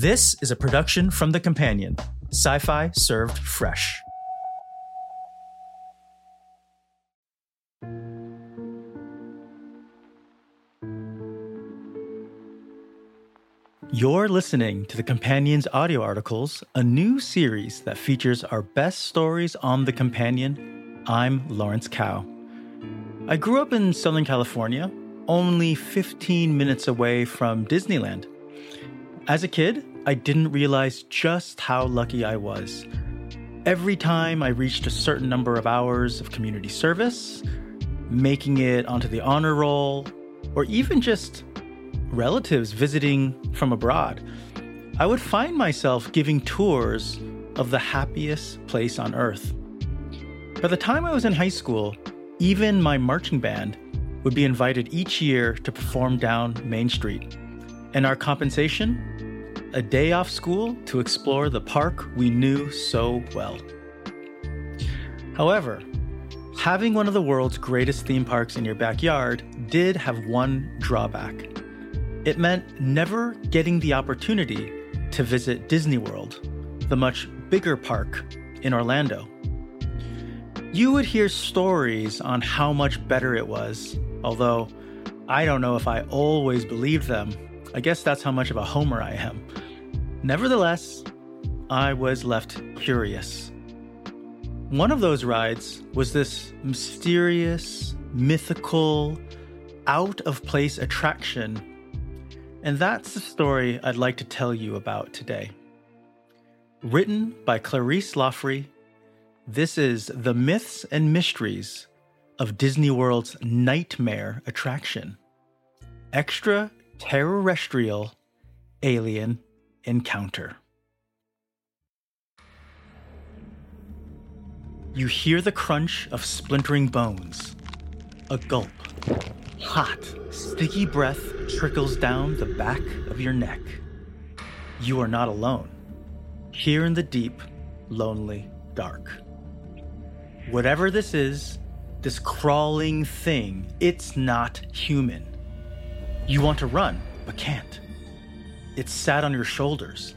This is a production from The Companion, sci fi served fresh. You're listening to The Companion's audio articles, a new series that features our best stories on The Companion. I'm Lawrence Kao. I grew up in Southern California, only 15 minutes away from Disneyland. As a kid, I didn't realize just how lucky I was. Every time I reached a certain number of hours of community service, making it onto the honor roll, or even just relatives visiting from abroad, I would find myself giving tours of the happiest place on earth. By the time I was in high school, even my marching band would be invited each year to perform down Main Street. And our compensation? A day off school to explore the park we knew so well. However, having one of the world's greatest theme parks in your backyard did have one drawback. It meant never getting the opportunity to visit Disney World, the much bigger park in Orlando. You would hear stories on how much better it was, although I don't know if I always believed them. I guess that's how much of a homer I am. Nevertheless, I was left curious. One of those rides was this mysterious, mythical, out of place attraction and that's the story I'd like to tell you about today. Written by Clarisse Loughrey, this is The Myths and Mysteries of Disney World's Nightmare Attraction ExtraTERRORestrial Alien Encounter. You hear the crunch of splintering bones, a gulp Hot, sticky breath trickles down the back of your neck. You are not alone. Here in the deep, lonely dark. Whatever this is, this crawling thing, it's not human. You want to run, but can't. It sat on your shoulders,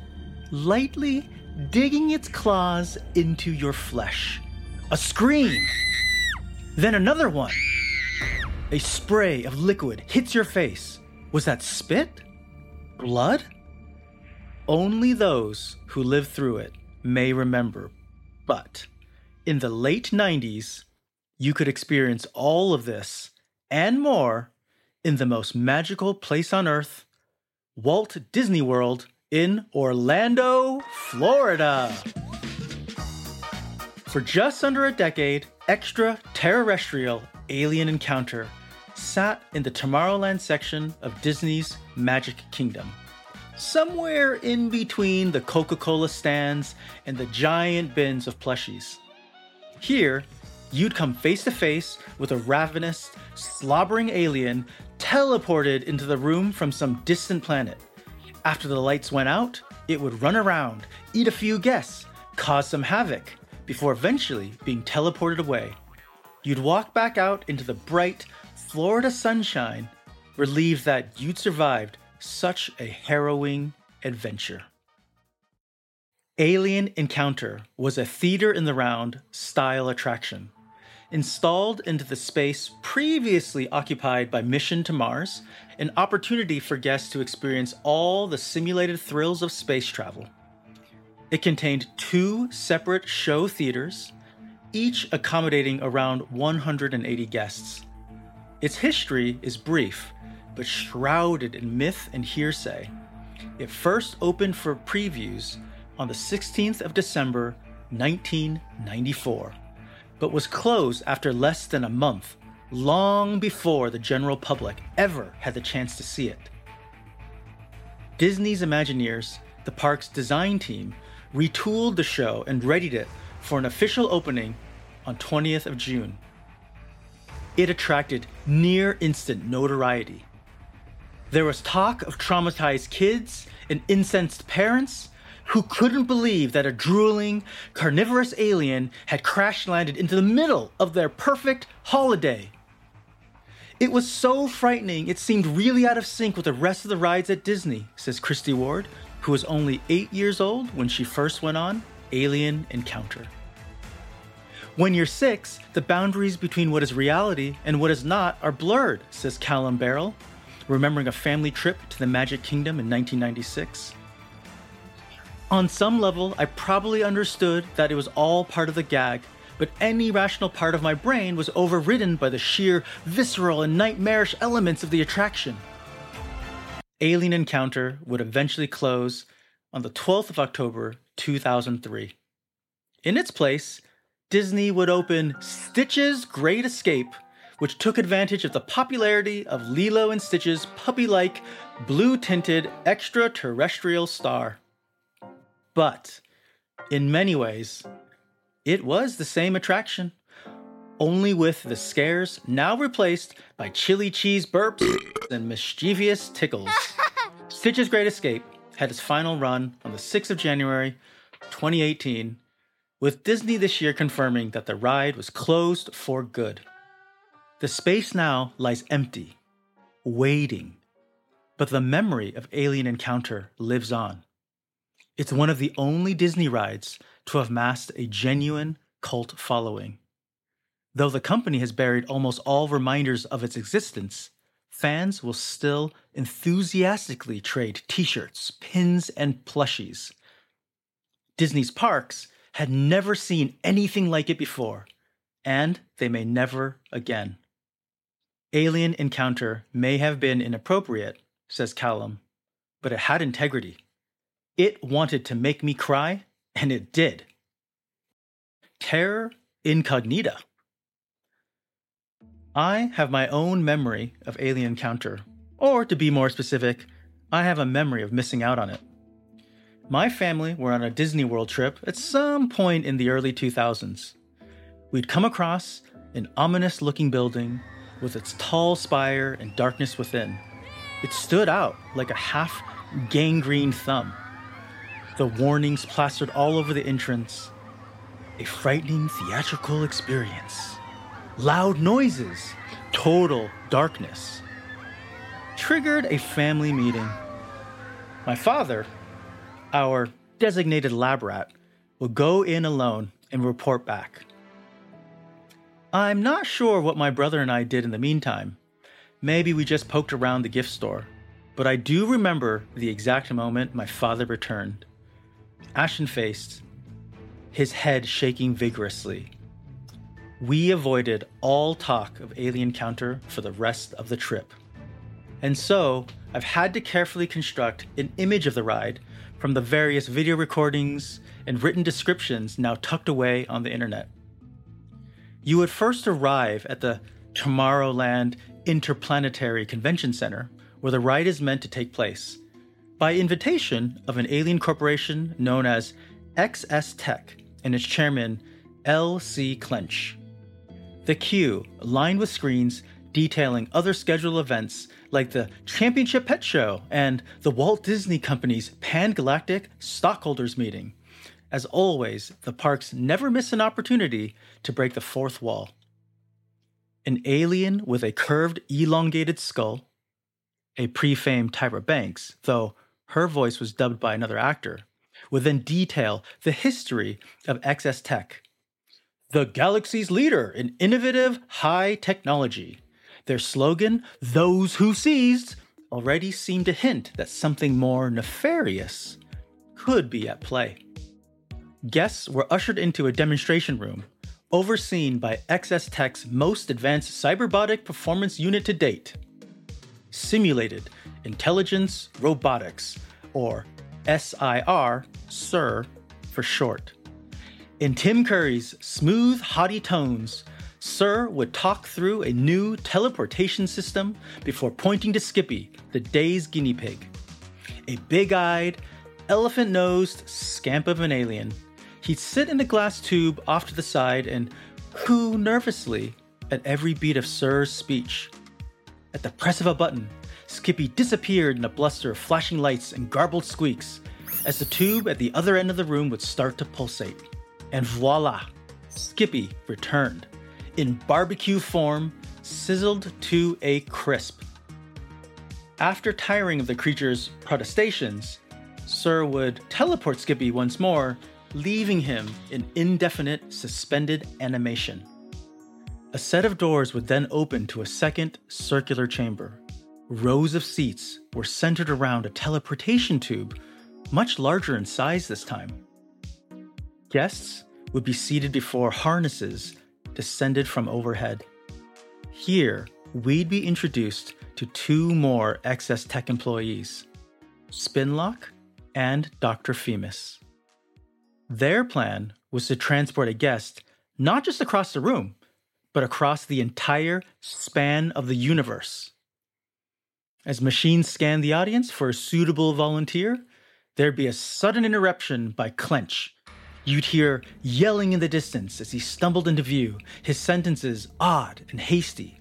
lightly digging its claws into your flesh. A scream! Then another one. A spray of liquid hits your face. Was that spit? Blood? Only those who lived through it may remember. But in the late 90s, you could experience all of this and more in the most magical place on earth, Walt Disney World in Orlando, Florida. For just under a decade, ExtraTERRORestrial alien encounter sat in the Tomorrowland section of Disney's Magic Kingdom. Somewhere in between the Coca Cola stands and the giant bins of plushies. Here, you'd come face to face with a ravenous, slobbering alien teleported into the room from some distant planet. After the lights went out, it would run around, eat a few guests, cause some havoc, before eventually being teleported away. You'd walk back out into the bright, Florida sunshine, relieved that you'd survived such a harrowing adventure. Alien Encounter was a theater in the round style attraction. Installed into the space previously occupied by Mission to Mars, an opportunity for guests to experience all the simulated thrills of space travel. It contained two separate show theaters, each accommodating around 180 guests. Its history is brief, but shrouded in myth and hearsay. It first opened for previews on the 16th of December, 1994, but was closed after less than a month, long before the general public ever had the chance to see it. Disney's Imagineers, the park's design team, retooled the show and readied it for an official opening on 20th of June it attracted near instant notoriety. There was talk of traumatized kids and incensed parents who couldn't believe that a drooling, carnivorous alien had crash landed into the middle of their perfect holiday. It was so frightening, it seemed really out of sync with the rest of the rides at Disney, says Christy Ward, who was only eight years old when she first went on Alien Encounter. When you're six, the boundaries between what is reality and what is not are blurred, says Callum Barrel, remembering a family trip to the Magic Kingdom in 1996. On some level, I probably understood that it was all part of the gag, but any rational part of my brain was overridden by the sheer visceral and nightmarish elements of the attraction. Alien Encounter would eventually close on the 12th of October, 2003. In its place, Disney would open Stitch's Great Escape, which took advantage of the popularity of Lilo and Stitch's puppy like, blue tinted extraterrestrial star. But, in many ways, it was the same attraction, only with the scares now replaced by chili cheese burps and mischievous tickles. Stitch's Great Escape had its final run on the 6th of January 2018 with Disney this year confirming that the ride was closed for good. The space now lies empty, waiting, but the memory of Alien Encounter lives on. It's one of the only Disney rides to have amassed a genuine cult following. Though the company has buried almost all reminders of its existence, fans will still enthusiastically trade t shirts, pins, and plushies. Disney's parks had never seen anything like it before, and they may never again. Alien Encounter may have been inappropriate, says Callum, but it had integrity. It wanted to make me cry, and it did. Terror Incognita. I have my own memory of Alien Encounter, or to be more specific, I have a memory of missing out on it. My family were on a Disney World trip at some point in the early 2000s. We'd come across an ominous looking building with its tall spire and darkness within. It stood out like a half gangrene thumb. The warnings plastered all over the entrance. A frightening theatrical experience. Loud noises, total darkness. Triggered a family meeting. My father, our designated lab rat will go in alone and report back. I'm not sure what my brother and I did in the meantime. Maybe we just poked around the gift store, but I do remember the exact moment my father returned. Ashen faced, his head shaking vigorously. We avoided all talk of Alien counter for the rest of the trip. And so, I've had to carefully construct an image of the ride from the various video recordings and written descriptions now tucked away on the internet. You would first arrive at the Tomorrowland Interplanetary Convention Center, where the ride is meant to take place, by invitation of an alien corporation known as XS Tech and its chairman, L.C. Clench. The queue, lined with screens detailing other scheduled events like the Championship Pet Show and the Walt Disney Company's Pan Galactic Stockholders Meeting. As always, the parks never miss an opportunity to break the fourth wall. An alien with a curved, elongated skull, a pre famed Tyra Banks, though her voice was dubbed by another actor, would then detail the history of XS Tech, the galaxy's leader in innovative high technology. Their slogan, Those Who Seized, already seemed to hint that something more nefarious could be at play. Guests were ushered into a demonstration room, overseen by XS Tech's most advanced cyberbotic performance unit to date Simulated Intelligence Robotics, or SIR, SIR for short. In Tim Curry's smooth, haughty tones, SIR would talk through a new teleportation system before pointing to Skippy, the day's guinea pig. A big eyed, elephant nosed scamp of an alien. He'd sit in a glass tube off to the side and coo nervously at every beat of SIR's speech. At the press of a button, Skippy disappeared in a bluster of flashing lights and garbled squeaks as the tube at the other end of the room would start to pulsate. And voila, Skippy returned in barbecue form sizzled to a crisp. After tiring of the creature's protestations, Sir would teleport Skippy once more, leaving him in indefinite suspended animation. A set of doors would then open to a second circular chamber. Rows of seats were centered around a teleportation tube, much larger in size this time. Guests would be seated before harnesses descended from overhead. Here, we'd be introduced to two more XS Tech employees Spinlock and Dr. Femus. Their plan was to transport a guest not just across the room, but across the entire span of the universe. As machines scanned the audience for a suitable volunteer, there'd be a sudden interruption by Clench. You'd hear yelling in the distance as he stumbled into view, his sentences odd and hasty.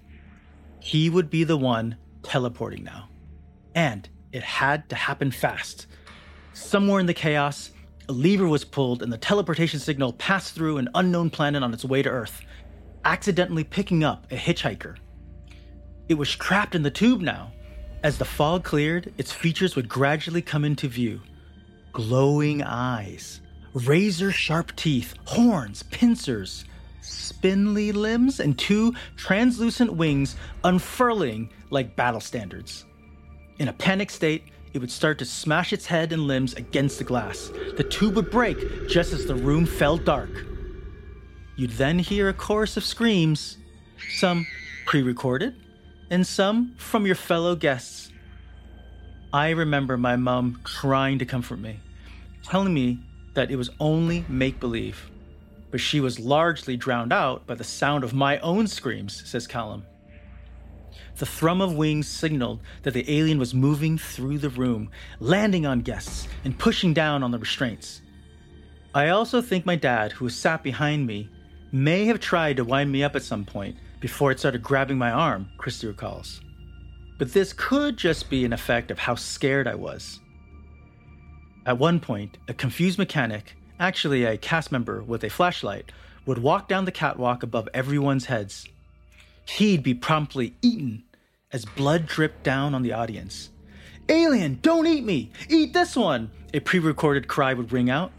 He would be the one teleporting now. And it had to happen fast. Somewhere in the chaos, a lever was pulled and the teleportation signal passed through an unknown planet on its way to Earth accidentally picking up a hitchhiker. It was trapped in the tube now. As the fog cleared, its features would gradually come into view glowing eyes, razor sharp teeth, horns, pincers, spindly limbs, and two translucent wings unfurling like battle standards. In a panic state, it would start to smash its head and limbs against the glass. The tube would break just as the room fell dark. You'd then hear a chorus of screams, some pre recorded, and some from your fellow guests. I remember my mom trying to comfort me, telling me that it was only make believe, but she was largely drowned out by the sound of my own screams, says Callum. The thrum of wings signaled that the alien was moving through the room, landing on guests and pushing down on the restraints. I also think my dad, who sat behind me, may have tried to wind me up at some point before it started grabbing my arm, Christy recalls. But this could just be an effect of how scared I was. At one point, a confused mechanic, actually a cast member with a flashlight, would walk down the catwalk above everyone's heads. He'd be promptly eaten as blood dripped down on the audience. Alien, don't eat me! Eat this one! A pre recorded cry would ring out.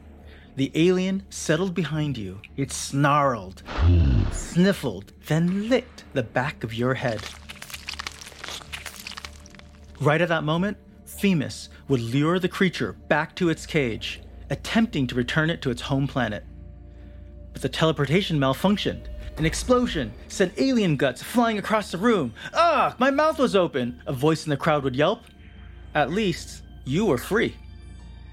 The alien settled behind you. It snarled, sniffled, then licked the back of your head. Right at that moment, Femus would lure the creature back to its cage, attempting to return it to its home planet. But the teleportation malfunctioned. An explosion sent alien guts flying across the room. Ah, my mouth was open, a voice in the crowd would yelp. At least, you were free.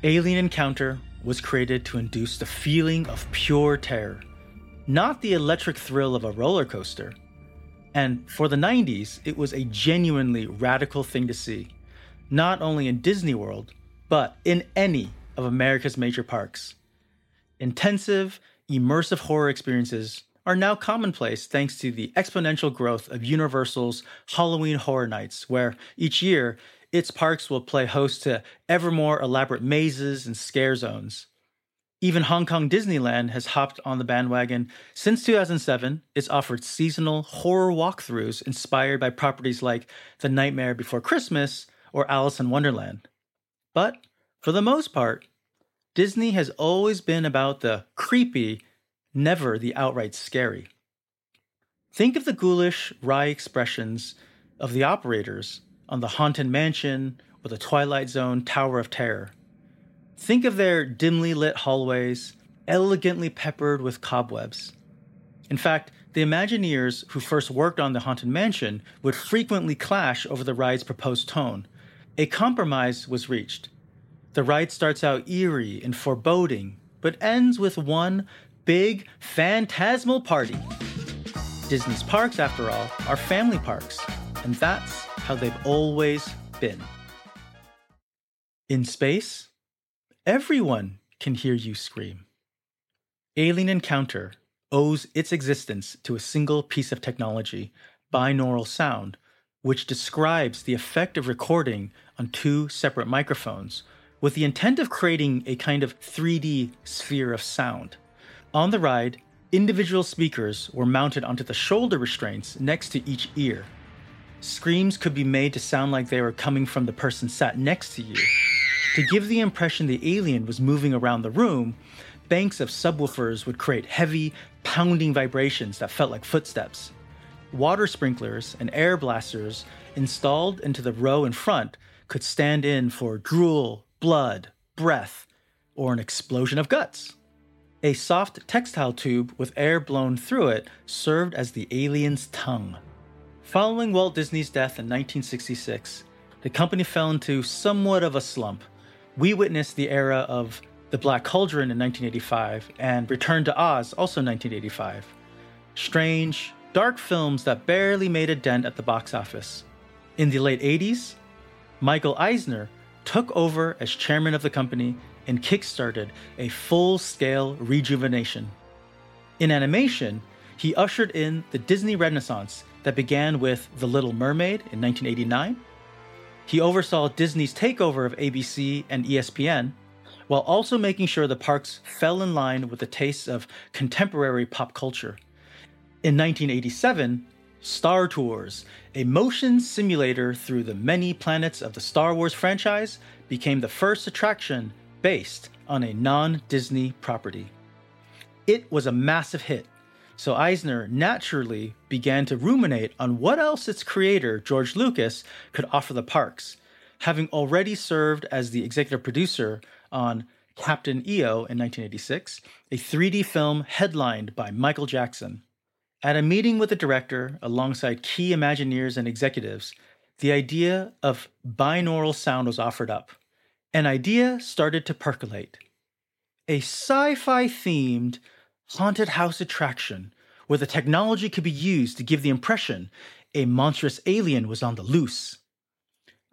Alien Encounter was created to induce the feeling of pure terror, not the electric thrill of a roller coaster. And for the 90s, it was a genuinely radical thing to see, not only in Disney World, but in any of America's major parks. Intensive, immersive horror experiences are now commonplace thanks to the exponential growth of Universal's Halloween Horror Nights, where each year its parks will play host to ever more elaborate mazes and scare zones. Even Hong Kong Disneyland has hopped on the bandwagon. Since 2007, it's offered seasonal horror walkthroughs inspired by properties like The Nightmare Before Christmas or Alice in Wonderland. But for the most part, Disney has always been about the creepy, never the outright scary. Think of the ghoulish, wry expressions of the operators on the Haunted Mansion or the Twilight Zone Tower of Terror. Think of their dimly lit hallways, elegantly peppered with cobwebs. In fact, the Imagineers who first worked on the Haunted Mansion would frequently clash over the ride's proposed tone. A compromise was reached. The ride starts out eerie and foreboding, but ends with one big phantasmal party. Disney's parks, after all, are family parks, and that's how they've always been. In space, everyone can hear you scream. Alien Encounter owes its existence to a single piece of technology, binaural sound, which describes the effect of recording on two separate microphones with the intent of creating a kind of 3D sphere of sound. On the ride, Individual speakers were mounted onto the shoulder restraints next to each ear. Screams could be made to sound like they were coming from the person sat next to you. To give the impression the alien was moving around the room, banks of subwoofers would create heavy, pounding vibrations that felt like footsteps. Water sprinklers and air blasters installed into the row in front could stand in for drool, blood, breath, or an explosion of guts. A soft textile tube with air blown through it served as the alien's tongue. Following Walt Disney's death in 1966, the company fell into somewhat of a slump. We witnessed the era of The Black Cauldron in 1985 and Return to Oz, also 1985. Strange, dark films that barely made a dent at the box office. In the late 80s, Michael Eisner took over as chairman of the company and kickstarted a full scale rejuvenation. In animation, he ushered in the Disney Renaissance that began with The Little Mermaid in 1989. He oversaw Disney's takeover of ABC and ESPN, while also making sure the parks fell in line with the tastes of contemporary pop culture. In 1987, Star Tours, a motion simulator through the many planets of the Star Wars franchise, became the first attraction based on a non Disney property. It was a massive hit, so Eisner naturally began to ruminate on what else its creator, George Lucas, could offer the parks, having already served as the executive producer on Captain EO in 1986, a 3D film headlined by Michael Jackson. At a meeting with the director alongside key Imagineers and executives, the idea of binaural sound was offered up an idea started to percolate. A sci fi themed haunted house attraction where the technology could be used to give the impression a monstrous alien was on the loose.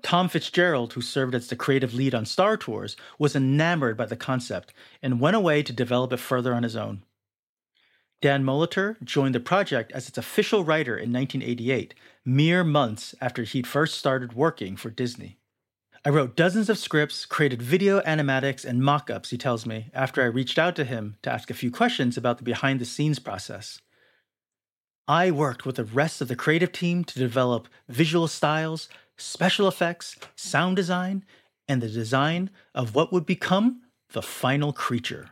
Tom Fitzgerald, who served as the creative lead on Star Tours, was enamored by the concept and went away to develop it further on his own. Dan Molitor joined the project as its official writer in 1988, mere months after he'd first started working for Disney. I wrote dozens of scripts, created video animatics and mock ups, he tells me, after I reached out to him to ask a few questions about the behind the scenes process. I worked with the rest of the creative team to develop visual styles, special effects, sound design, and the design of what would become the final creature.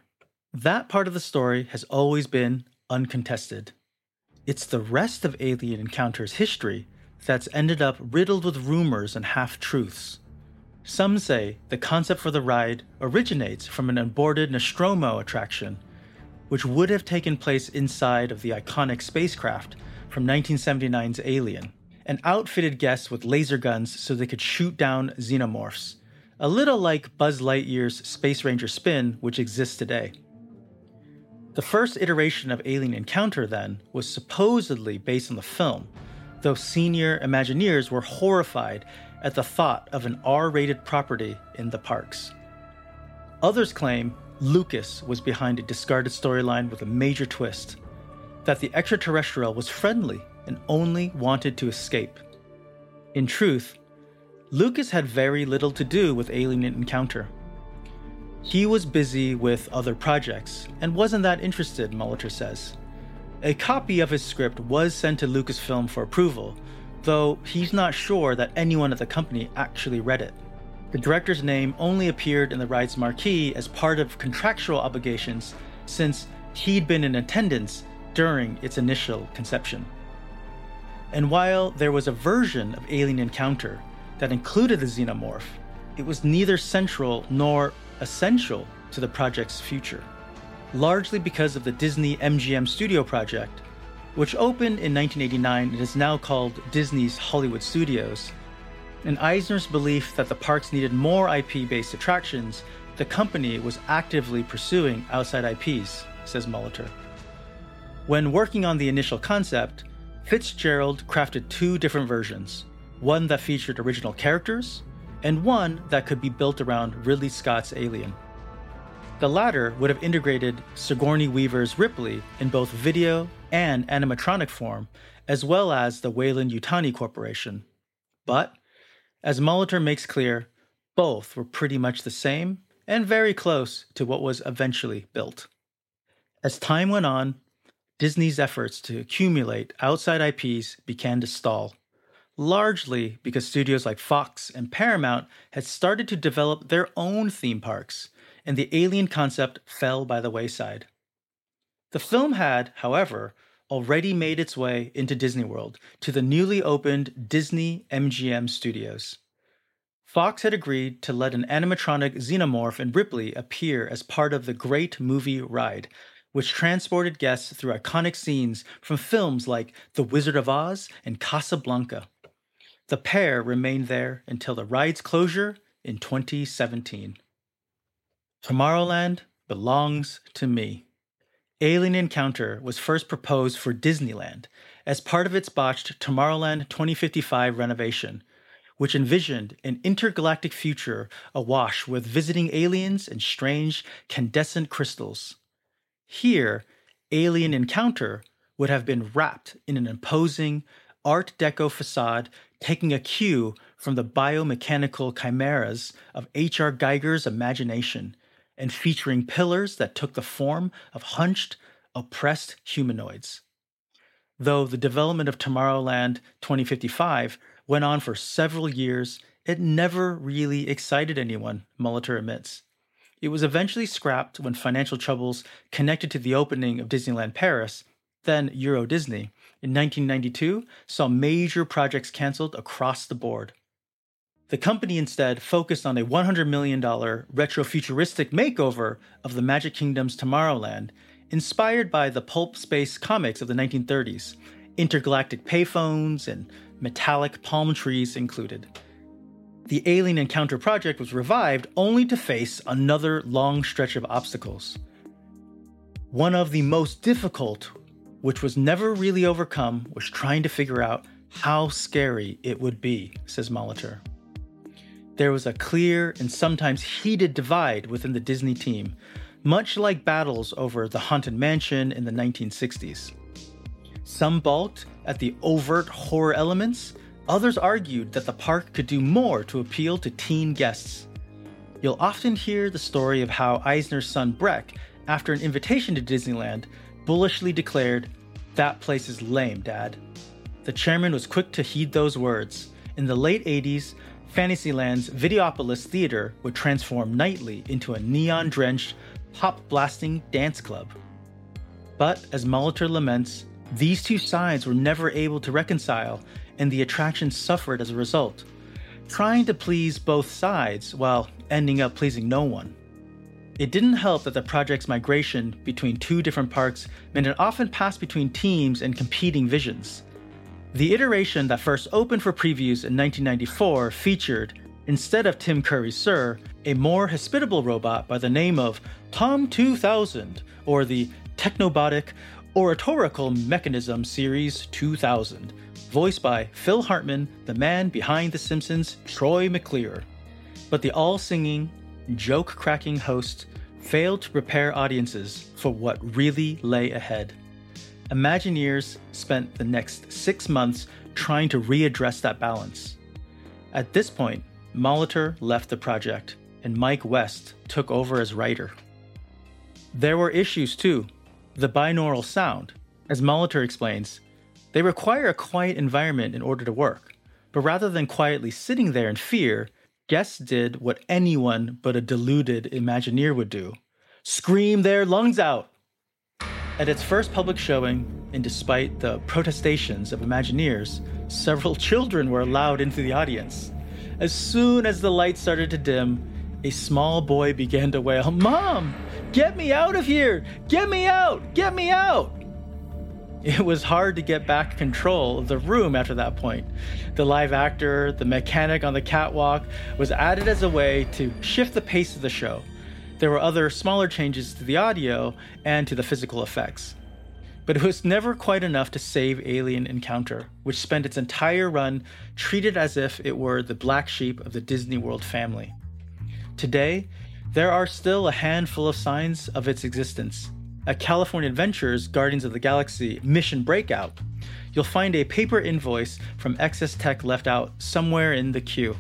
That part of the story has always been uncontested. It's the rest of Alien Encounter's history that's ended up riddled with rumors and half truths. Some say the concept for the ride originates from an aborted Nostromo attraction, which would have taken place inside of the iconic spacecraft from 1979's Alien, and outfitted guests with laser guns so they could shoot down xenomorphs, a little like Buzz Lightyear's Space Ranger spin, which exists today. The first iteration of Alien Encounter, then, was supposedly based on the film, though senior Imagineers were horrified at the thought of an R rated property in the parks. Others claim Lucas was behind a discarded storyline with a major twist that the extraterrestrial was friendly and only wanted to escape. In truth, Lucas had very little to do with Alien Encounter. He was busy with other projects and wasn't that interested, Molitor says. A copy of his script was sent to Lucasfilm for approval, though he's not sure that anyone at the company actually read it. The director's name only appeared in the ride's marquee as part of contractual obligations since he'd been in attendance during its initial conception. And while there was a version of Alien Encounter that included the xenomorph, it was neither central nor essential to the project's future. Largely because of the Disney MGM Studio project, which opened in 1989 and is now called Disney's Hollywood Studios. In Eisner's belief that the parks needed more IP based attractions, the company was actively pursuing outside IPs, says Molitor. When working on the initial concept, Fitzgerald crafted two different versions one that featured original characters, and one that could be built around Ridley Scott's Alien. The latter would have integrated Sigourney Weaver's Ripley in both video and animatronic form, as well as the Weyland-Yutani Corporation. But, as Molitor makes clear, both were pretty much the same and very close to what was eventually built. As time went on, Disney's efforts to accumulate outside IPs began to stall, largely because studios like Fox and Paramount had started to develop their own theme parks, and the alien concept fell by the wayside. The film had, however, already made its way into Disney World to the newly opened Disney MGM studios. Fox had agreed to let an animatronic xenomorph in Ripley appear as part of the Great Movie Ride, which transported guests through iconic scenes from films like The Wizard of Oz and Casablanca. The pair remained there until the ride's closure in 2017. Tomorrowland belongs to me. Alien Encounter was first proposed for Disneyland as part of its botched Tomorrowland 2055 renovation, which envisioned an intergalactic future awash with visiting aliens and strange candescent crystals. Here, Alien Encounter would have been wrapped in an imposing Art Deco facade, taking a cue from the biomechanical chimeras of H.R. Giger's imagination and featuring pillars that took the form of hunched, oppressed humanoids. Though the development of Tomorrowland 2055 went on for several years, it never really excited anyone, Molitor admits. It was eventually scrapped when financial troubles connected to the opening of Disneyland Paris, then Euro Disney, in 1992 saw major projects canceled across the board. The company instead focused on a $100 million retrofuturistic makeover of the Magic Kingdom's Tomorrowland, inspired by the pulp space comics of the 1930s, intergalactic payphones and metallic palm trees included. The Alien Encounter project was revived only to face another long stretch of obstacles. One of the most difficult, which was never really overcome, was trying to figure out how scary it would be, says Molitor there was a clear and sometimes heated divide within the Disney team, much like battles over the Haunted Mansion in the 1960s. Some balked at the overt horror elements, others argued that the park could do more to appeal to teen guests. You'll often hear the story of how Eisner's son Breck, after an invitation to Disneyland, bullishly declared, That place is lame, Dad. The chairman was quick to heed those words. In the late 80s, Fantasyland's Videopolis Theater would transform nightly into a neon drenched, pop blasting dance club. But as Molitor laments, these two sides were never able to reconcile, and the attraction suffered as a result, trying to please both sides while ending up pleasing no one. It didn't help that the project's migration between two different parks meant it often passed between teams and competing visions. The iteration that first opened for previews in 1994 featured, instead of Tim Curry's Sir, a more hospitable robot by the name of Tom 2000, or the Technobotic Oratorical Mechanism Series 2000, voiced by Phil Hartman, the man behind The Simpsons' Troy McClure. But the all singing, joke cracking host failed to prepare audiences for what really lay ahead. Imagineers spent the next six months trying to readdress that balance. At this point, Molitor left the project and Mike West took over as writer. There were issues too. The binaural sound, as Molitor explains, they require a quiet environment in order to work. But rather than quietly sitting there in fear, guests did what anyone but a deluded Imagineer would do scream their lungs out. At its first public showing, and despite the protestations of Imagineers, several children were allowed into the audience. As soon as the lights started to dim, a small boy began to wail, Mom, get me out of here! Get me out! Get me out! It was hard to get back control of the room after that point. The live actor, the mechanic on the catwalk, was added as a way to shift the pace of the show there were other smaller changes to the audio and to the physical effects. But it was never quite enough to save Alien Encounter, which spent its entire run treated as if it were the black sheep of the Disney World family. Today, there are still a handful of signs of its existence. At California Adventures Guardians of the Galaxy Mission Breakout, you'll find a paper invoice from XS Tech left out somewhere in the queue.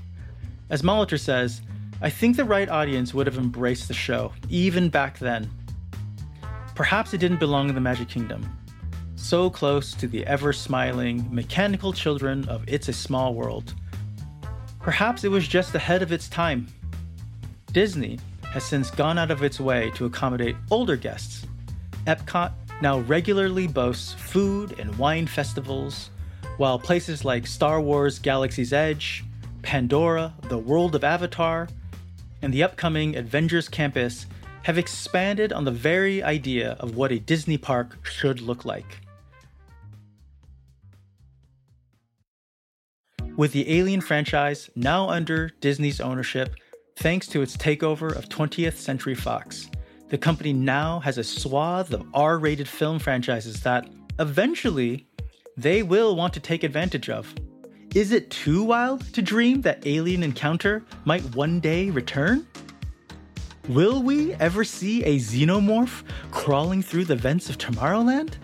As Molitor says, I think the right audience would have embraced the show, even back then. Perhaps it didn't belong in the Magic Kingdom. so close to the ever smiling, mechanical children of It's a Small World. Perhaps it was just ahead of its time. Disney has since gone out of its way to accommodate older guests. Epcot now regularly boasts food and wine festivals, while places like Star Wars Galaxy's Edge, Pandora, the world of Avatar, and the upcoming Avengers Campus have expanded on the very idea of what a Disney park should look like. With the Alien franchise now under Disney's ownership, thanks to its takeover of 20th Century Fox, the company now has a swath of R rated film franchises that, eventually, they will want to take advantage of. Is it too wild to dream that Alien Encounter might one day return? Will we ever see a xenomorph crawling through the vents of Tomorrowland?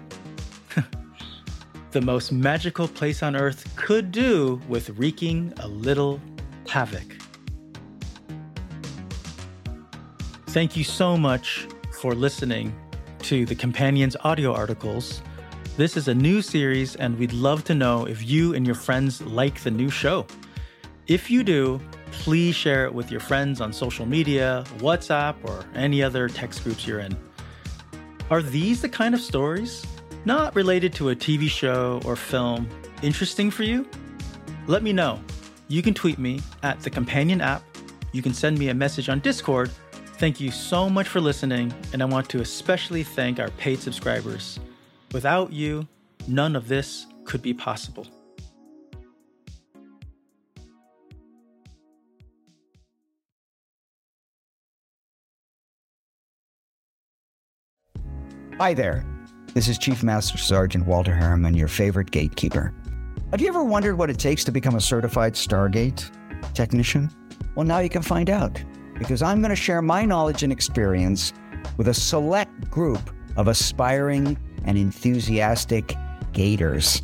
the most magical place on Earth could do with wreaking a little havoc. Thank you so much for listening to the Companions audio articles. This is a new series, and we'd love to know if you and your friends like the new show. If you do, please share it with your friends on social media, WhatsApp, or any other text groups you're in. Are these the kind of stories, not related to a TV show or film, interesting for you? Let me know. You can tweet me at the Companion app. You can send me a message on Discord. Thank you so much for listening, and I want to especially thank our paid subscribers. Without you, none of this could be possible. Hi there. This is Chief Master Sergeant Walter Harriman, your favorite gatekeeper. Have you ever wondered what it takes to become a certified Stargate technician? Well, now you can find out because I'm going to share my knowledge and experience with a select group of aspiring and enthusiastic gators.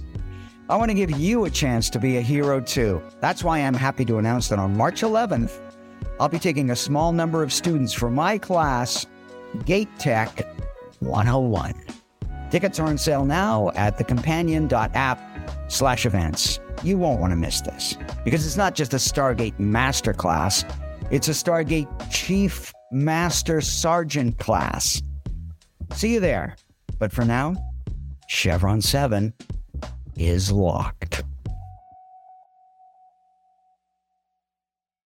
I want to give you a chance to be a hero too. That's why I'm happy to announce that on March 11th, I'll be taking a small number of students from my class, Gate Tech 101. Tickets are on sale now at thecompanion.app slash events. You won't want to miss this because it's not just a Stargate Masterclass, it's a Stargate Chief Master Sergeant class. See you there. But for now, Chevron 7 is locked.